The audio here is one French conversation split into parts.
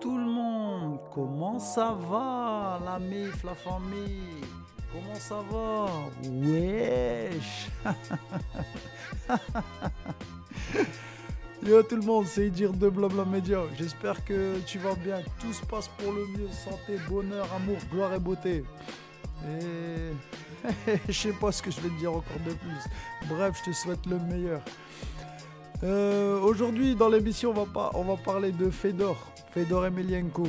tout le monde, comment ça va la mif, la famille? Comment ça va? Wesh Yo tout le monde, c'est dire de Blabla Media. J'espère que tu vas bien, tout se passe pour le mieux. Santé, bonheur, amour, gloire et beauté. Et je sais pas ce que je vais te dire encore de plus. Bref, je te souhaite le meilleur. Euh, aujourd'hui, dans l'émission, on, va pas, on va parler de Fedor, Fedor Emelienko.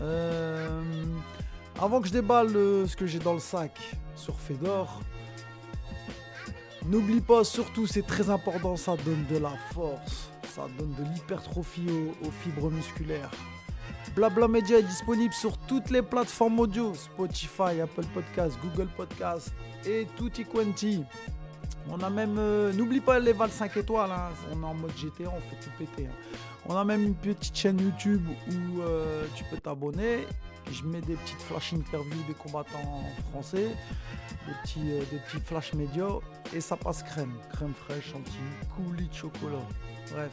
Euh, avant que je déballe euh, ce que j'ai dans le sac sur Fedor, n'oublie pas, surtout, c'est très important, ça donne de la force, ça donne de l'hypertrophie aux, aux, fibres musculaires. Blabla Media est disponible sur toutes les plateformes audio Spotify, Apple Podcast, Google Podcast et tutti quanti. On a même, euh, n'oublie pas les vals 5 étoiles, hein. on est en mode GTA, on fait tout péter. Hein. On a même une petite chaîne YouTube où euh, tu peux t'abonner. Je mets des petites flash interviews des combattants français, des petits, euh, des petits flash médias et ça passe crème, crème fraîche, chantilly, coulis de chocolat. Bref,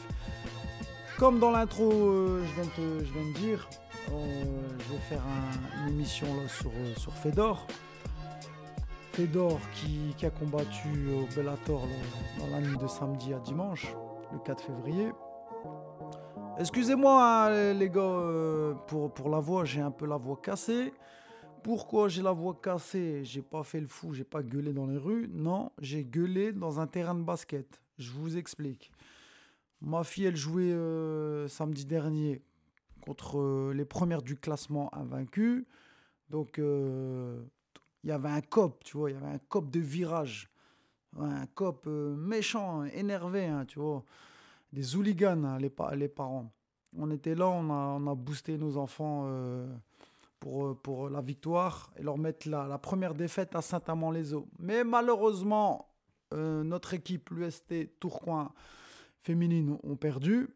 comme dans l'intro, je, viens de, je viens de dire, je vais faire un, une émission sur, sur Fedor. Fedor qui, a combattu au Bellator là, dans la nuit de samedi à dimanche, le 4 février. Excusez-moi hein, les gars euh, pour, pour la voix, j'ai un peu la voix cassée. Pourquoi j'ai la voix cassée? J'ai pas fait le fou, j'ai pas gueulé dans les rues. Non, j'ai gueulé dans un terrain de basket. Je vous explique. Ma fille, elle jouait euh, samedi dernier contre euh, les premières du classement invaincues. Donc, il euh, y avait un cop, tu vois, il y avait un cop de virage. Un cop méchant, énervé, hein, tu vois. Des hooligans, hein, les, pa les, parents. On était là, on a, boosté nos enfants pour, pour la victoire et leur mettre la, première défaite à Saint-Amand-les-Eaux. Mais malheureusement, notre équipe, l'UST Tourcoing, féminines ont perdu.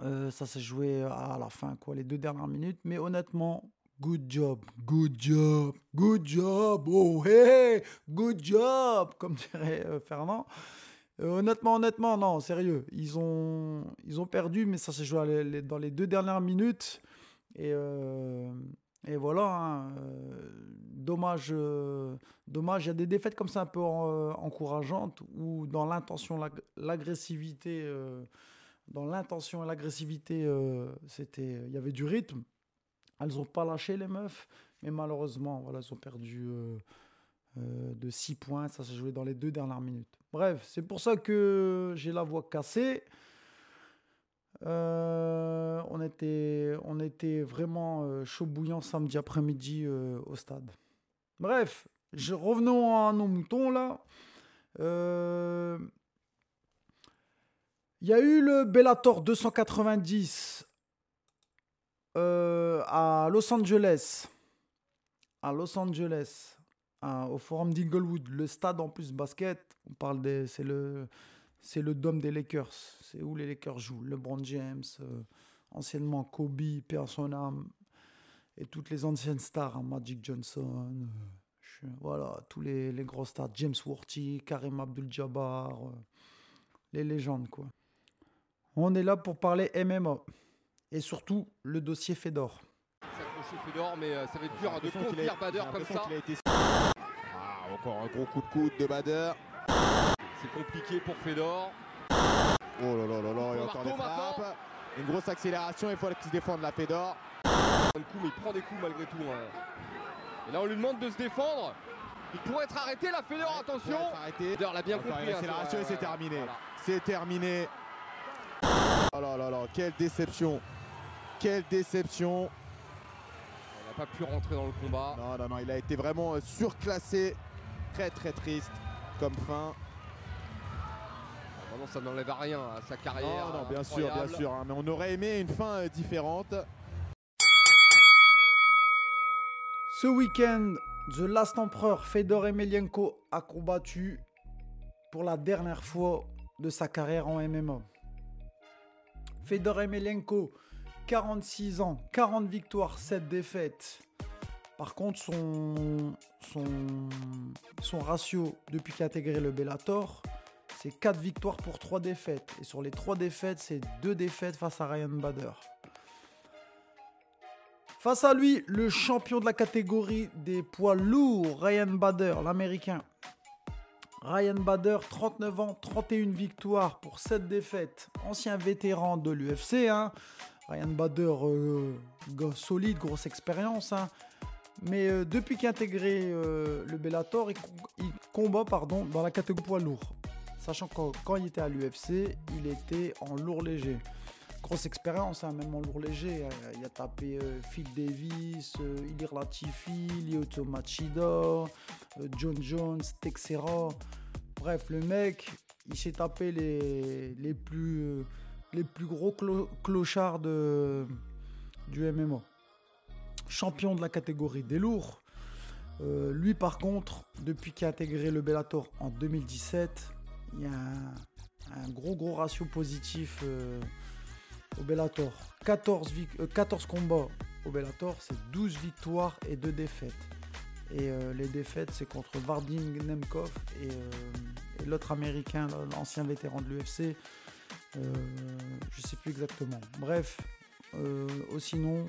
Euh, ça s'est joué à la fin, quoi, les deux dernières minutes. Mais honnêtement, good job, good job, good job, oh hey, good job, comme dirait euh, Fernand. Euh, honnêtement, honnêtement, non, sérieux. Ils ont, ils ont perdu, mais ça s'est joué dans les deux dernières minutes. Et, euh, et voilà, hein, dommage, dommage. Il y a des défaites comme ça un peu en, encourageantes où dans l'intention, l'agressivité, dans l'intention et l'agressivité, c'était, il y avait du rythme. Elles n'ont pas lâché les meufs, mais malheureusement, voilà, elles ont perdu de 6 points. Ça s'est joué dans les deux dernières minutes. Bref, c'est pour ça que j'ai la voix cassée. Euh, on, était, vraiment euh, chaud bouillant samedi après-midi euh, au stade. Bref, revenons à nos moutons là. Il euh, y a eu le Bellator 290 à Los Angeles. À Los Angeles, au forum d'Inglewood. Le stade en plus basket, on parle des. C'est le c'est le dôme des Lakers. C'est où les Lakers jouent. LeBron James, euh, anciennement Kobe, Personam, et toutes les anciennes stars, hein, Magic Johnson, euh, voilà, tous les, les, gros stars, James Worthy, Karim Abdul-Jabbar, euh, les légendes, quoi. On est là pour parler MMA, et surtout le dossier Fedor. S'accrocher Fedor, mais ça va être dur de contenir Bader comme ça. Été... Ah, encore un gros coup de coude de Bader. C'est compliqué pour Fedor. Oh là là là là, il y a encore des frappes. Une grosse accélération, il faut qu'il se défende la Fedor. Un coup, mais il prend des coups malgré tout. Hein. Et là, on lui demande de se défendre. Il pourrait être arrêté, la Fedor, attention. Fedor l'a bien compris. L'accélération, hein, c'est terminé. Voilà. C'est terminé. Oh là là là, quelle déception. Quelle déception. Il n'a pas pu rentrer dans le combat. Non, non, non, il a été vraiment surclassé. Très, très triste comme fin. Non, ça n'enlève rien à sa carrière. Non, non, bien incroyable. sûr, bien sûr. Hein, mais on aurait aimé une fin euh, différente. Ce week-end, The Last Emperor Fedor Emelianenko a combattu pour la dernière fois de sa carrière en MMA. Fedor Emelianenko, 46 ans, 40 victoires, 7 défaites. Par contre, son, ratio depuis qu'il a intégré le Bellator, c'est 4 victoires pour 3 défaites. Et sur les 3 défaites, c'est 2 défaites face à Ryan Bader. Face à lui, le champion de la catégorie des poids lourds, Ryan Bader, l'américain. Ryan Bader, 39 ans, 31 victoires pour 7 défaites. Ancien vétéran de l'UFC. Hein. Ryan Bader, euh, solide, grosse expérience. Hein. Mais euh, depuis qu'il a intégré euh, le Bellator, il, combat pardon, dans la catégorie poids lourd. Sachant que quand il était à l'UFC, il était en lourd léger grosse expérience, hein, même en lourd léger. Il a tapé euh, Phil Davis, Ilir Latifi, Lyoto Machida, John Jones, Texera. Bref, le mec, il s'est tapé les, plus, les plus gros clochards du MMA. Champion de la catégorie des lourds. lui, par contre, depuis qu'il a intégré le Bellator en 2017, il y a un, gros, gros ratio positif au Bellator. 14, 14 euh, combats au Bellator, c'est 12 victoires et 2 défaites. Et euh, les défaites, c'est contre Vardin Nemkov euh, et l'autre américain, l'ancien vétéran de l'UFC. Je sais plus exactement. Bref, sinon,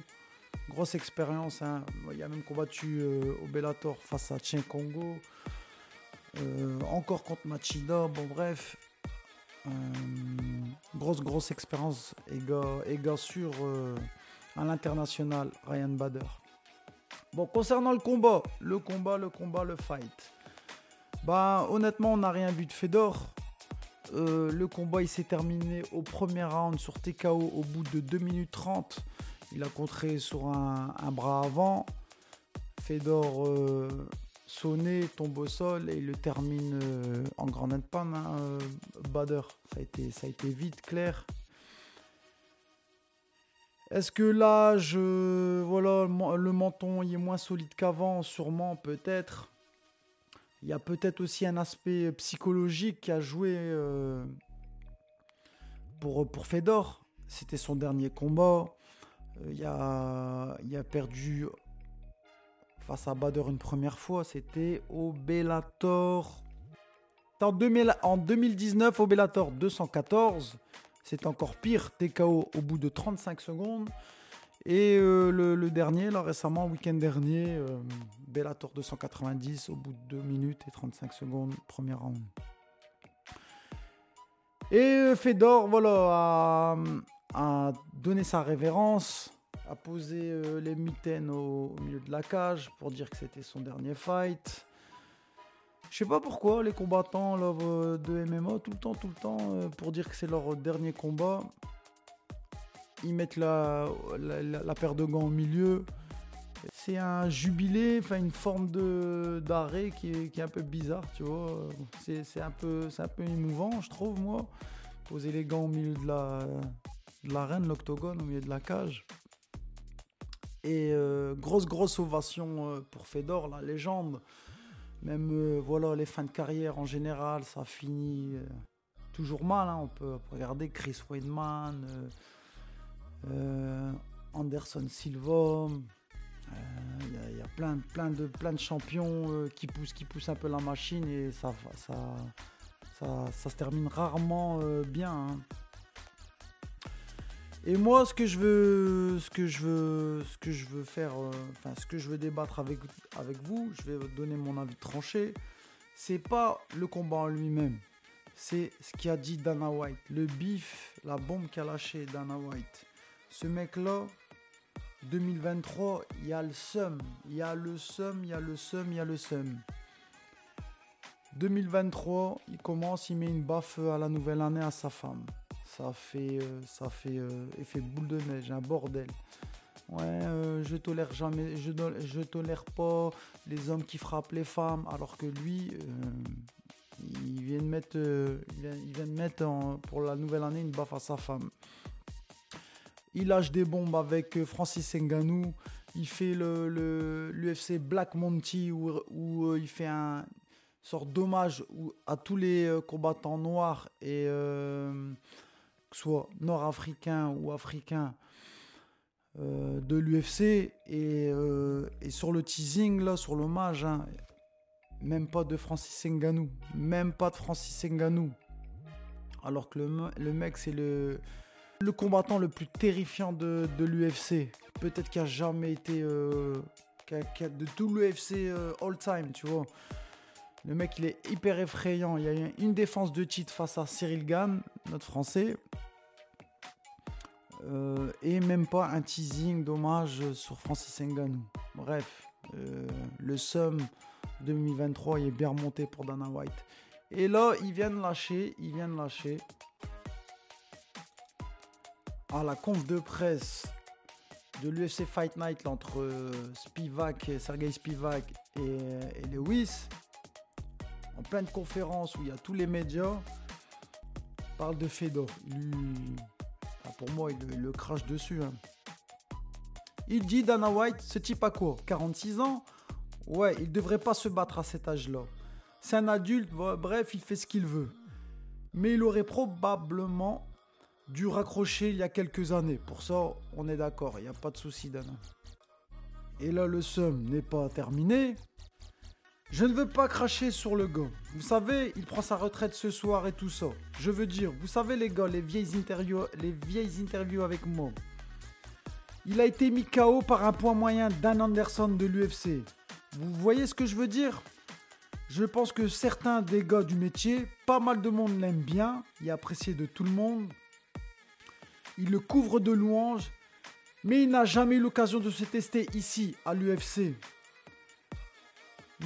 grosse expérience. Hein. Il a même combattu au Bellator face à Chen Congo. encore contre Machida. Bon, bref, euh, grosse, grosse expérience et gars, sûr euh, à l'international, Ryan Bader. Bon, concernant le combat, le combat, le combat, le fight. Bah, honnêtement, on n'a rien vu de Fedor. Euh, le combat il s'est terminé au premier round sur TKO au bout de 2 minutes 30. Il a contré sur un, bras avant. Fedor sonné, tombe au sol et il le termine euh, en grenade panne. Hein, euh, Bader, ça a, été, ça a été vite, clair. Est-ce que l'âge, voilà, le menton il est moins solide qu'avant? Sûrement, peut-être. Il y a peut-être aussi un aspect psychologique qui a joué euh, pour, pour Fedor. C'était son dernier combat. Il a, il a perdu face à Bader une première fois, c'était au Bellator. En, 2019, au Bellator 214, c'est encore pire, TKO au bout de 35 secondes. Et euh, le, dernier, là récemment, week-end dernier, euh, Bellator 290 au bout de 2 minutes et 35 secondes, premier round. Et euh, Fedor, voilà, a donné sa révérence a posé les mitaines au, milieu de la cage pour dire que c'était son dernier fight. Je sais pas pourquoi les combattants euh, de MMA tout le temps, tout le temps, pour dire que c'est leur dernier combat, ils mettent la, la, paire de gants au milieu. C'est un jubilé, enfin une forme d'arrêt qui est, qui est, un peu bizarre, tu vois. C'est un peu, un peu émouvant, je trouve moi. Poser les gants au milieu de la de l'arène, l'octogone, au milieu de la cage. Et euh, grosse, grosse ovation euh, pour Fedor, la légende. Même euh, voilà, les fins de carrière en général, ça finit toujours mal. Hein. On, peut, regarder Chris Weidman, Anderson Silva. Il y, a plein, plein, de, plein de champions qui, poussent, qui poussent un peu la machine et ça, ça, ça, se termine rarement bien. Hein. Et moi, ce que je veux, ce que je veux, ce que je veux faire, euh, enfin, ce que je veux débattre avec, avec vous, je vais vous donner mon avis tranché. C'est pas le combat en lui-même, c'est ce qu'a dit Dana White, le bif, la bombe qu'a lâché Dana White. Ce mec-là, 2023, il y a le seum, il y a le seum, il y a le seum, il y a le seum. 2023, il commence, il met une baffe à la nouvelle année à sa femme ça fait, euh, ça fait euh, effet boule de neige, un bordel. Ouais, euh, je tolère jamais, je tolère pas les hommes qui frappent les femmes, alors que lui, il vient de mettre, il vient, de mettre pour la nouvelle année une baffe à sa femme. Il lâche des bombes avec Francis Ngannou. Il fait le l'UFC Black Monty où, où il fait un sorte d'hommage à tous les combattants noirs et que ce soit nord-africain ou africain euh, de l'UFC. Euh, et, sur le teasing, là, sur l'hommage, hein, même pas de Francis Ngannou. Même pas de Francis Ngannou. Alors que le, mec, c'est le, le combattant le plus terrifiant de, l'UFC. Peut-être qu'il a jamais été. Euh, de tout l'UFC euh, all time, tu vois. Le mec, il est hyper effrayant. Il y a une défense de titre face à Cyril Gann, notre français. Euh, et même pas un teasing d'hommage sur Francis Ngannou. Bref, le sum 2023 il est bien remonté pour Dana White. Et là, ils viennent lâcher, ils viennent lâcher à la conf de presse de l'UFC Fight Night entre euh, Spivak, Sergei Spivak et, Lewis, en pleine conférence où il y a tous les médias, parle de Fedor. pour moi, il, le crache dessus. Hein. Il dit Dana White, ce type a quoi 46 ans? Ouais, il devrait pas se battre à cet âge-là. C'est un adulte, bref, il fait ce qu'il veut. Mais il aurait probablement dû raccrocher il y a quelques années. Pour ça, on est d'accord, il n'y a pas de souci, Dana. Et là, le somme n'est pas terminé. Je ne veux pas cracher sur le gars. Vous savez, il prend sa retraite ce soir et tout ça. Je veux dire, vous savez les gars, les vieilles interviews, les vieilles interviews avec moi. Il a été mis KO par un point moyen Dan Anderson de l'UFC. Vous voyez ce que je veux dire? Je pense que certains des gars du métier, pas mal de monde l'aiment bien, il est apprécié de tout le monde. Il le couvre de louanges, mais il n'a jamais eu l'occasion de se tester ici, à l'UFC.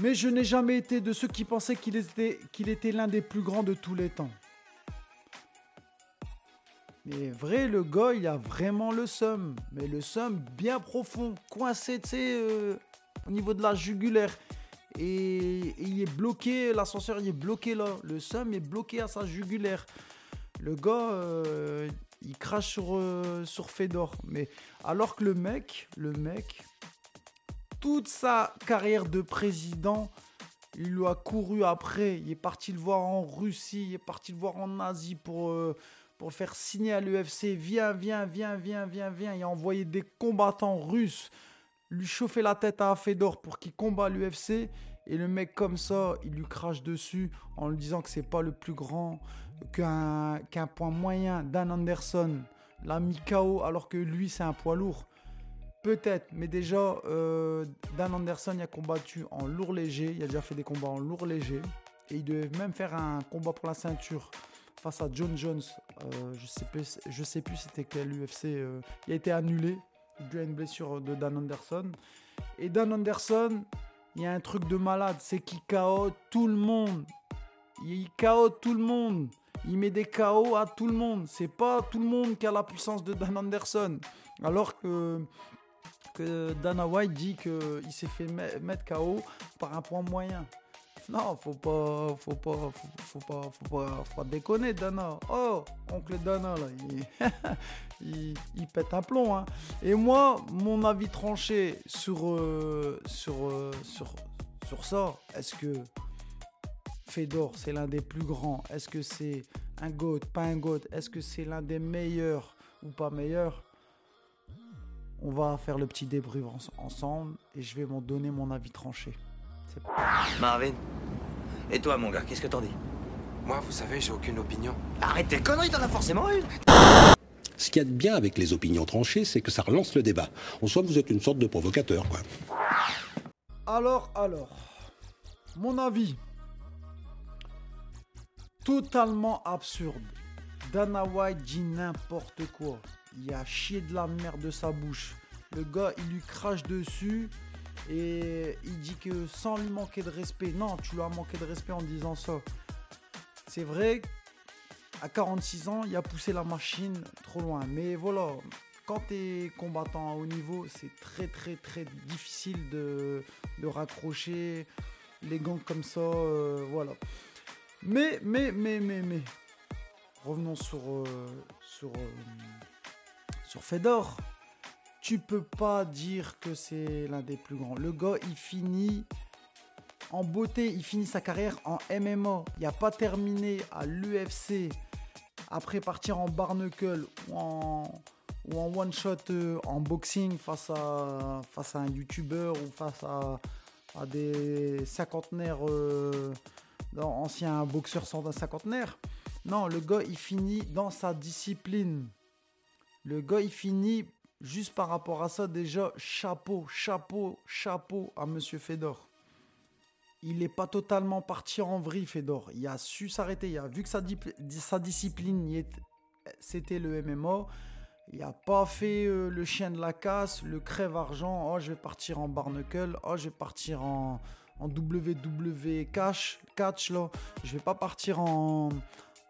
Mais je n'ai jamais été de ceux qui pensaient qu'il était, l'un des plus grands de tous les temps. Mais vrai, le gars, il a vraiment le seum. Mais le seum bien profond, coincé, tu sais, euh, au niveau de la jugulaire. Et, il est bloqué, l'ascenseur, il est bloqué là. Le seum est bloqué à sa jugulaire. Le gars, euh, il crache sur, euh, sur Fedor. Mais alors que le mec, le mec, toute sa carrière de président, il lui a couru après. Il est parti le voir en Russie, il est parti le voir en Asie pour pour faire signer à l'UFC. Viens, viens, viens, viens, viens, viens. Il a envoyé des combattants russes lui chauffer la tête à Fedor pour qu'il combat l'UFC. Et le mec comme ça, il lui crache dessus en lui disant que c'est pas le plus grand, qu'un point moyen. Dan Anderson l'a mis KO alors que lui c'est un poids lourd. Peut-être, mais déjà, euh, Dan Anderson il a combattu en lourd léger. Il a déjà fait des combats en lourd léger. Et il devait même faire un combat pour la ceinture face à John Jones. Euh, je sais plus, je sais plus c'était quel UFC. Euh, il a été annulé dû à une blessure de Dan Anderson. Et Dan Anderson, il y a un truc de malade, c'est qu'il KO tout le monde. Il KO tout le monde. Il met des KO à tout le monde. C'est pas tout le monde qui a la puissance de Dan Anderson. Alors que, Dana White dit qu'il s'est fait mettre KO par un point moyen. Non, faut pas, faut pas, faut, pas, faut pas, faut déconner, Dana. Oh, oncle Dana, il, pète un plomb. Hein. Et moi, mon avis tranché sur, euh, euh, ça, est-ce que Fedor, c'est l'un des plus grands Est-ce que c'est un GOAT, pas un GOAT Est-ce que c'est l'un des meilleurs ou pas meilleur On va faire le petit débrief ensemble et je vais m'en donner mon avis tranché. Marvin, et toi, mon gars, qu'est-ce que t'en dis? Moi, vous savez, j'ai aucune opinion. Arrête tes conneries, t'en as forcément une Ce qu'il y a de bien avec les opinions tranchées, c'est que ça relance le débat. En soi, vous êtes une sorte de provocateur, quoi. Alors, alors, mon avis, totalement absurde. Dana White dit n'importe quoi. Il a chié de la merde de sa bouche. Le gars, il lui crache dessus. Et il dit que sans lui manquer de respect, non, tu lui as manqué de respect en disant ça. C'est vrai, à 46 ans, il a poussé la machine trop loin. Mais voilà, quand tu es combattant à haut niveau, c'est très très très difficile de, raccrocher les gants comme ça. Euh, voilà. Mais, mais, mais, mais, mais. Revenons sur, euh, sur, euh, sur Fedor tu peux pas dire que c'est l'un des plus grands. Le gars, il finit en beauté, il finit sa carrière en MMA. Il n'a pas terminé à l'UFC. Après partir en barnacle ou en, ou en one shot euh, en boxing face à, face à un youtubeur ou face à, à des cinquantenaires, anciens boxeurs cinquantenaires. Non, le gars, il finit dans sa discipline. Le gars, il finit juste par rapport à ça. Déjà, chapeau, chapeau, chapeau à Monsieur Fedor. Il n'est pas totalement parti en vrille, Fedor. Il a su s'arrêter. Il a vu que sa, discipline, c'était le MMA. Il n'a pas fait euh, le chien de la casse, le crève-argent. Oh, je vais partir en barnacle. Oh, je vais partir en, en WWE catch, catch là. Je vais pas partir en,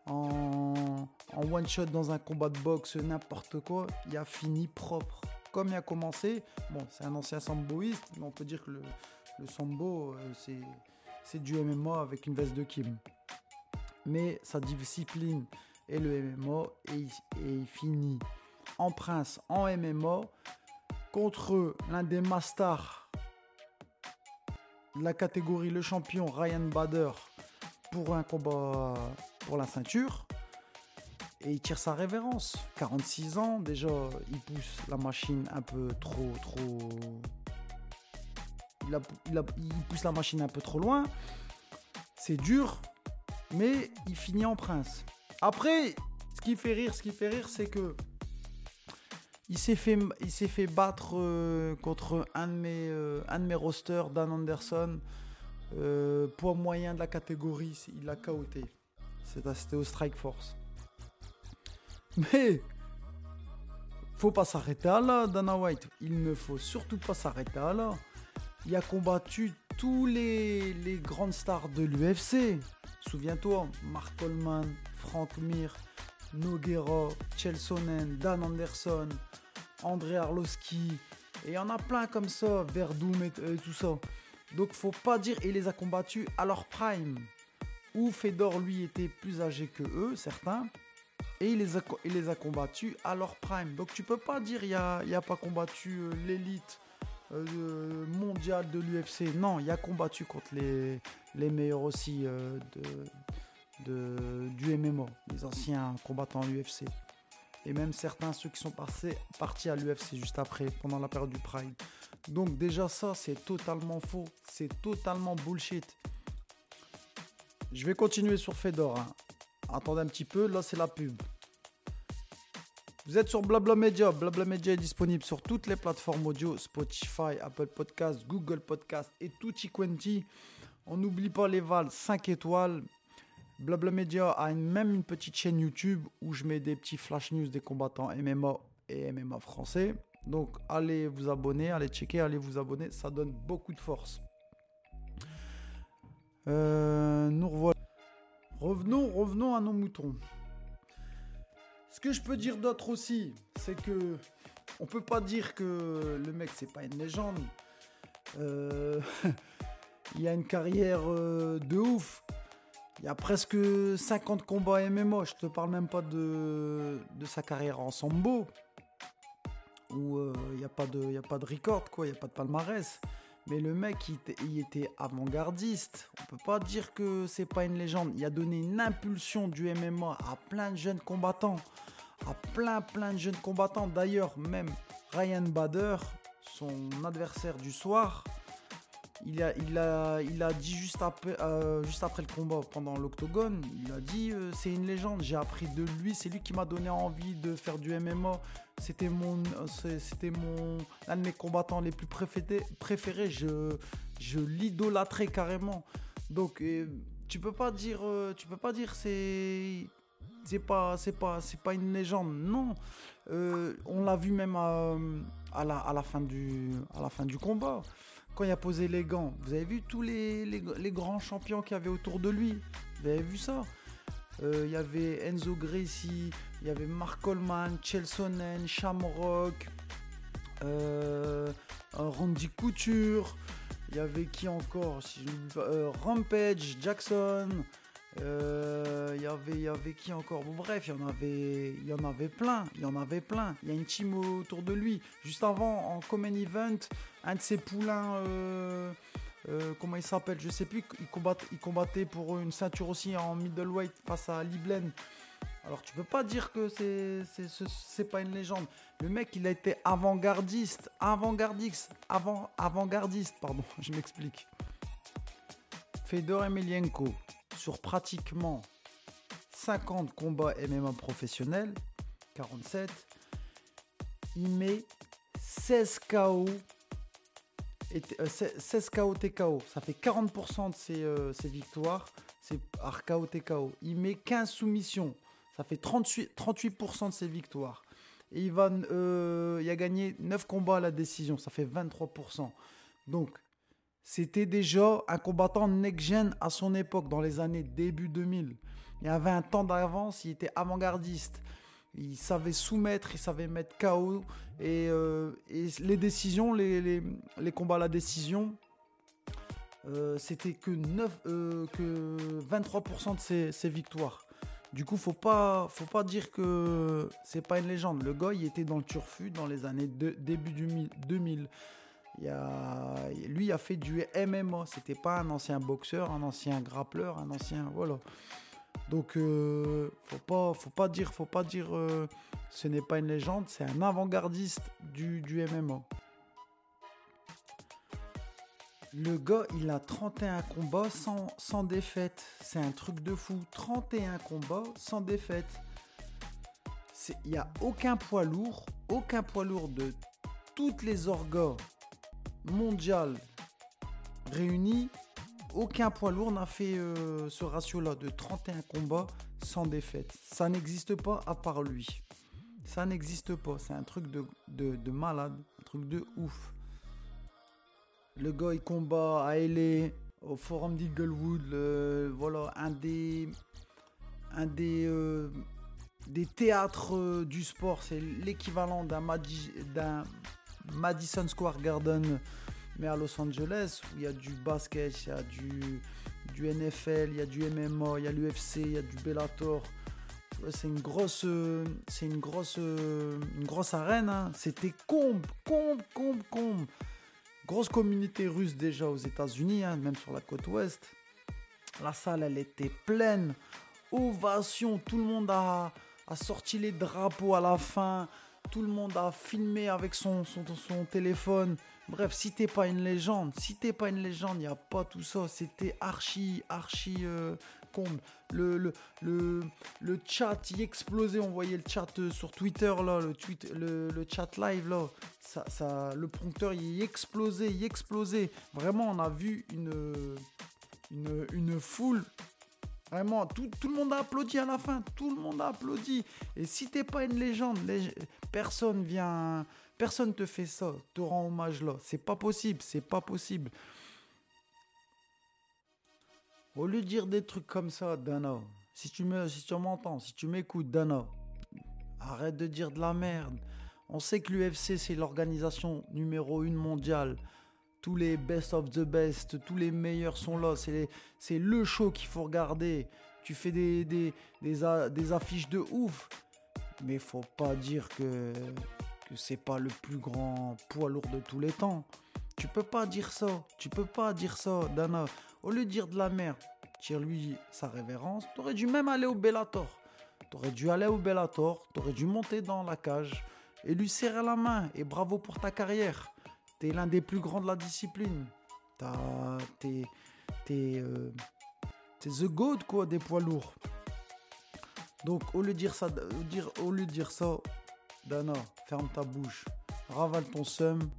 en, one shot dans un combat de boxe, n'importe quoi. Il a fini propre. Comme il a commencé, bon, c'est un ancien samboïste, mais on peut dire que le, sambo, euh, c'est du MMA avec une veste de Kim. Mais sa discipline est le MMA et, il finit en prince en MMA contre l'un des masters la catégorie le champion Ryan Bader pour un combat pour la ceinture et il tire sa révérence. 46 ans, déjà il pousse la machine un peu trop trop il, pousse la machine un peu trop loin. C'est dur, mais il finit en prince. Après, ce qui fait rire, ce qui fait rire, c'est que il s'est fait, il s'est fait battre euh, contre un de mes, euh, un de mes rosters, Dan Anderson, euh, poids moyen de la catégorie. Il l'a KOT. C'était au Strike Force. Mais faut pas s'arrêter là, Dana White. Il ne faut surtout pas s'arrêter là. Il a combattu tous les, les grandes stars de l'UFC. Souviens-toi, Mark Coleman, Frank Mir, Noguera, Chelsonen, Dan Anderson, André Arlovski. Et il y en a plein comme ça, Verdum et, euh, tout ça. Donc faut pas dire, il les a combattus à leur prime. Où Fedor, lui, était plus âgé que eux, certains. Et il les a, combattus à leur prime. Donc tu peux pas dire, il n'a a pas combattu euh, l'élite euh, mondiale de l'UFC. Non, il a combattu contre les, les meilleurs aussi de, du MMO, les anciens combattants à l'UFC. Et même certains, ceux qui sont passés, partis à l'UFC juste après, pendant la période du Prime. Donc déjà ça, c'est totalement faux. C'est totalement bullshit. Je vais continuer sur Fedor. Hein. Attendez un petit peu, là c'est la pub. Vous êtes sur Blabla Media. Blabla Media est disponible sur toutes les plateformes audio Spotify, Apple Podcast, Google Podcast et tutti quanti. On n'oublie pas les vals 5 étoiles. Blabla Media a même une petite chaîne YouTube où je mets des petits flash news des combattants MMA et MMA français. Donc allez vous abonner, allez checker, allez vous abonner, ça donne beaucoup de force. Euh, nous revoilà. Revenons, revenons à nos moutons. Ce que je peux dire d'autre aussi, c'est que on peut pas dire que le mec c'est pas une légende. Euh, il a une carrière euh, de ouf. Il y a presque 50 combats MMA. Je te parle même pas de, de sa carrière en sambo. Où euh, il n'y a, pas de, a pas de record, quoi. Il n'y a pas de palmarès. Mais le mec, il, était avant-gardiste. On peut pas dire que c'est pas une légende. Il a donné une impulsion du MMA à plein de jeunes combattants. À plein, plein de jeunes combattants. D'ailleurs, même Ryan Bader, son adversaire du soir, il a, il a, il a dit juste après, euh, juste après le combat, pendant l'octogone, il a dit euh, c'est une légende, j'ai appris de lui, c'est lui qui m'a donné envie de faire du MMA. C'était mon, c'était mon, l'un de mes combattants les plus préférés. Je, je l'idolâtrais carrément. Donc euh, tu peux pas dire, tu peux pas dire c'est, c'est pas, c'est pas, c'est pas une légende. Non, on l'a vu même à, à, la, fin du, combat. Quand il a posé les gants, vous avez vu tous les, grands champions qu'il y avait autour de lui? Vous avez vu ça? Euh, Il y avait Enzo Gracie, il y avait Mark Coleman, Chelsonen, Shamrock, euh, Randy Couture, il y avait qui encore euh, Rampage, Jackson, il y avait, y avait qui encore? Bref, il y en avait, y en avait plein, il y en avait plein. Il y a une team autour de lui. Juste avant, en common event, un de ses poulains, euh, euh, comment il s'appelle? Je sais plus. Il combattait, il combattait pour une ceinture aussi en middleweight face à Liblen. Alors tu peux pas dire que c'est c'est pas une légende. Le mec il a été avant-gardiste, avant-gardiste, avant avant-gardiste pardon, je m'explique. Fedor Emelianenko sur pratiquement 50 combats MMA professionnels, 47, il met 16 KO. Et, 16 KO TKO. Ça fait 40% de ses, euh, ses victoires. C'est RKO TKO. Il met 15 soumissions. Ça fait 38%, 38 de ses victoires. Et il, va, euh, a gagné 9 combats à la décision. Ça fait 23%. Donc, c'était déjà un combattant next-gen à son époque, dans les années début 2000. Il avait un temps d'avance, il était avant-gardiste. Il savait soumettre, il savait mettre KO. Et, euh, les décisions, les, combats à la décision, euh, c'était que, 9, euh, que 23% de ses, victoires. Du coup, faut pas, faut pas dire que c'est pas une légende. Le gars, il était dans le turfu dans les années début du 2000. Lui a fait du MMA. C'était pas un ancien boxeur, un ancien grappleur, un ancien voilà. Donc euh, faut pas, faut pas dire, faut pas dire, euh, ce n'est pas une légende, c'est un avant-gardiste du, du MMA. Le gars, il a 31 combats sans, sans défaite. C'est un truc de fou. 31 combats sans défaite. Il n'y a aucun poids lourd, aucun poids lourd de toutes les orgas mondial réuni, aucun poids lourd n'a fait euh, ce ratio-là de 31 combats sans défaite. Ça n'existe pas à part lui. Ça n'existe pas. C'est un truc de, de, malade, un truc de ouf. Le gars, il combat à LA, au Forum d'Eaglewood. voilà, un des, un des, euh, des théâtres euh, du sport. C'est l'équivalent d'un Madison Square Garden, mais à Los Angeles, où il y a du basket, il y a du, NFL, il y a du MMA, il y a l'UFC, il y a du Bellator. C'est une grosse, c'est une grosse, une grosse arène. Hein. C'était comble, comble, comble, comble. Grosse communauté russe déjà aux États-Unis, hein, même sur la côte ouest. La salle, elle était pleine. Ovation, tout le monde a sorti les drapeaux à la fin tout le monde a filmé avec son, téléphone. Bref, si t'es pas une légende, si t'es pas une légende, il n'y a pas tout ça. C'était archi, archi euh, comble. Le, chat, il explosait. On voyait le chat euh, sur Twitter, le, tweet, chat live. Ça, ça, le prompteur, il explosait, il explosait. Vraiment, on a vu une foule Vraiment, tout, le monde a applaudi à la fin. Tout le monde a applaudi. Et si t'es pas une légende, personne vient, personne te fait ça, te rend hommage là. C'est pas possible, c'est pas possible. Au lieu de dire des trucs comme ça, Dana, si tu si tu m'entends, si tu m'écoutes, Dana, arrête de dire de la merde. On sait que l'UFC c'est l'organisation numéro une mondiale tous les best of the best, tous les meilleurs sont là. C'est le show qu'il faut regarder. Tu fais des, des, des, affiches de ouf. Mais faut pas dire que, que c'est pas le plus grand poids lourd de tous les temps. Tu peux pas dire ça. Tu peux pas dire ça, Dana. Au lieu de dire de la merde, tire-lui sa révérence. T'aurais dû même aller au Bellator. T'aurais dû aller au Bellator. T'aurais dû monter dans la cage et lui serrer la main. Et bravo pour ta carrière. T'es l'un des plus grands de la discipline. T'es euh, the goat quoi des poids lourds. Donc au lieu de dire ça, dire, au lieu de dire ça, Dana, ferme ta bouche, ravale ton seum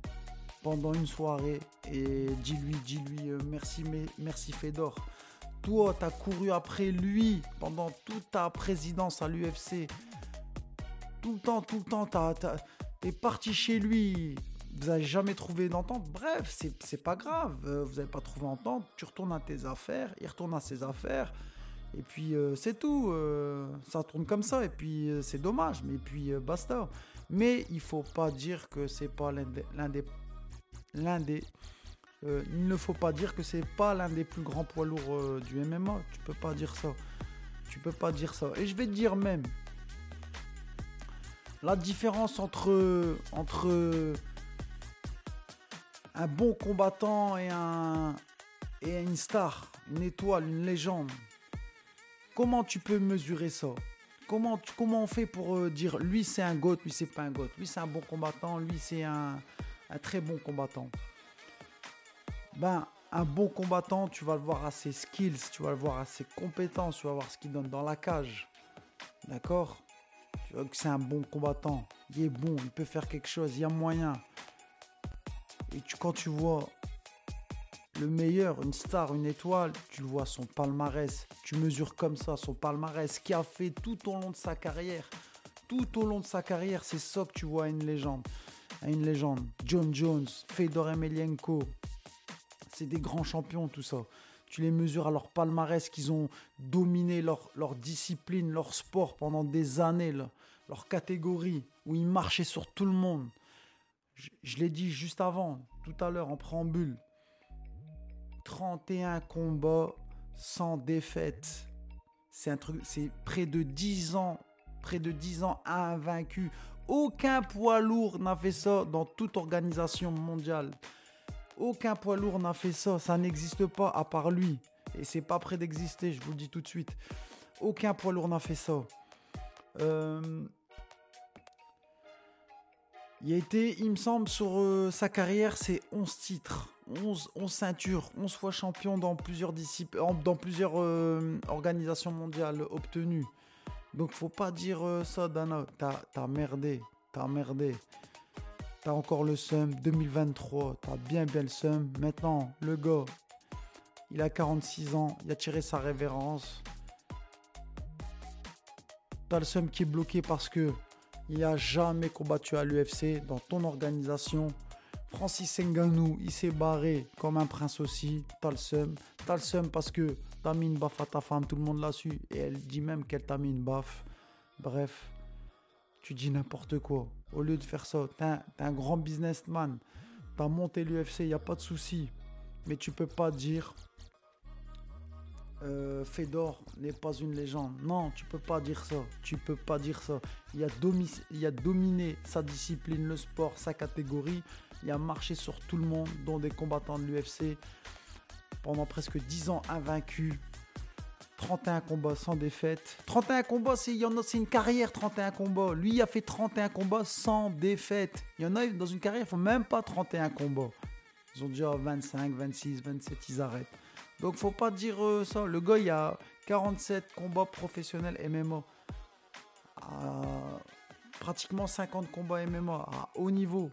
pendant une soirée et dis-lui, dis-lui euh, merci, merci Fedor. Toi, t'as couru après lui pendant toute ta présidence à l'UFC. Tout le temps, tout le temps, t'es parti chez lui vous n'avez jamais trouvé d'entente, bref, c'est pas grave, euh, vous n'avez pas trouvé d'entente, tu retournes à tes affaires, il retourne à ses affaires, et puis euh, c'est tout, euh, ça tourne comme ça, et puis c'est dommage, mais puis basta. Mais il faut pas dire que c'est pas l'un des, l'un des, il ne faut pas dire que c'est pas l'un des plus grands poids lourds du MMA, tu peux pas dire ça, tu peux pas dire ça, et je vais te dire même, la différence entre, entre un bon combattant et, un, et une star, une étoile, une légende. Comment tu peux mesurer ça? Comment, comment on fait pour euh, dire lui c'est un goth, lui c'est pas un goth, lui c'est un bon combattant, lui c'est un, un, très bon combattant Ben, un bon combattant, tu vas le voir à ses skills, tu vas le voir à ses compétences, tu vas voir ce qu'il donne dans la cage. D'accord? Tu vois que c'est un bon combattant. il est bon, il peut faire quelque chose, il y a moyen. Et tu, quand tu vois le meilleur, une star, une étoile, tu vois son palmarès, tu mesures comme ça son palmarès, qui a fait tout au long de sa carrière. Tout au long de sa carrière, c'est ça que tu vois à une légende. Une légende. John Jones, Fedor Emelianenko, c'est des grands champions tout ça. Tu les mesures à leur palmarès qu'ils ont dominé leur, discipline, leur sport pendant des années, leur catégorie, où ils marchaient sur tout le monde. Je, l'ai dit juste avant, tout à l'heure en préambule. 31 combats sans défaite. C'est près de 10 ans, près de 10 ans invaincu. Aucun poids lourd n'a fait ça dans toute organisation mondiale. Aucun poids lourd n'a fait ça, ça n'existe pas à part lui. Et c'est pas près d'exister, je vous le dis tout de suite. Aucun poids lourd n'a fait ça. Euh, il a été, il me semble, sur euh, sa carrière, c'est 11 titres, 11, 11 ceintures, 11 fois champion dans plusieurs, dans plusieurs euh, organisations mondiales obtenues. Donc faut pas dire ça, Dana. T'as merdé, t'as merdé. T'as encore le seum. 2023, t'as bien bien le seum. Maintenant, le gars, il a 46 ans, il a tiré sa révérence. T'as le seum qui est bloqué parce que il a jamais combattu à l'UFC dans ton organisation. Francis Ngannou, il s'est barré comme un prince aussi. T'as le seum. T'as le seum parce que t'as mis une baffe à ta femme, tout le monde l'a su. Et elle dit même qu'elle t'a mis une baffe. Bref, tu dis n'importe quoi. Au lieu de faire ça, t'es un, un, grand businessman. T'as monté l'UFC, il n'y a pas de souci. Mais tu peux pas dire euh, Fedor n'est pas une légende. Non, tu peux pas dire ça. Tu peux pas dire ça. Il a, dominé sa discipline, le sport, sa catégorie. Il a marché sur tout le monde, dont des combattants de l'UFC. Pendant presque 10 ans invaincu. 31 combats sans défaite. 31 combats, c'est, une carrière, 31 combats. Lui, il a fait 31 combats sans défaite. Il y en a dans une carrière, il faut même pas 31 combats. Ils ont déjà 25, 26, 27, ils arrêtent. Donc faut pas dire euh, ça. Le gars, il a 47 combats professionnels MMA. pratiquement 50 combats MMA à haut niveau.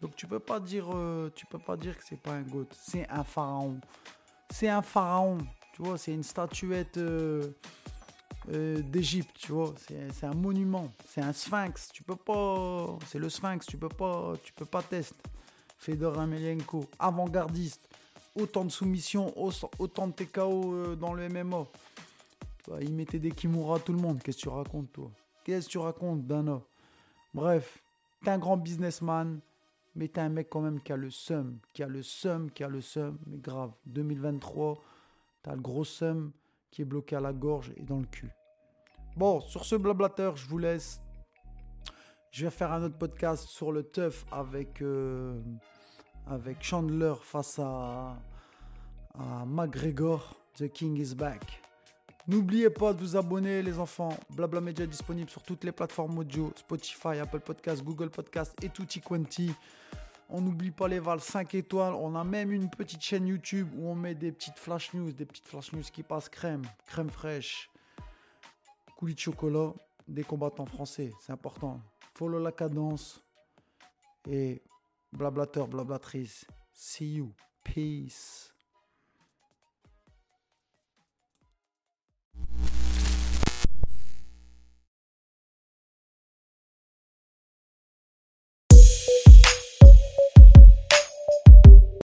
Donc tu peux pas dire, euh, tu peux pas dire que c'est pas un goat. C'est un pharaon. C'est un pharaon. Tu vois, c'est une statuette euh, d'Égypte. Tu vois, c'est un monument. C'est un sphinx. Tu peux pas. C'est le sphinx. Tu peux pas. Tu peux pas tester. Fedor Emelianenko, avant-gardiste autant de soumissions, autant de TKO euh, dans le MMA. Bah, il mettait des Kimura à tout le monde. Qu'est-ce que tu racontes, toi? Qu'est-ce que tu racontes, Dana? Bref, t'es un grand businessman, mais t'es un mec quand même qui a le seum, qui a le seum, qui a le seum, mais grave. 2023, t'as le gros seum qui est bloqué à la gorge et dans le cul. Bon, sur ce blablateur, je vous laisse. Je vais faire un autre podcast sur le teuf avec. Euh, avec Chandler face à, à McGregor. The King is back. N'oubliez pas de vous abonner, les enfants. Blabla Media disponible sur toutes les plateformes audio Spotify, Apple Podcast, Google Podcast et tutti quanti. On n'oublie pas les vals 5 étoiles. On a même une petite chaîne YouTube où on met des petites flash news, des petites flash news qui passent crème, crème fraîche, coulis de chocolat, des combattants français. C'est important. Follow la cadence et blablateur, blablatrice. See you. Peace.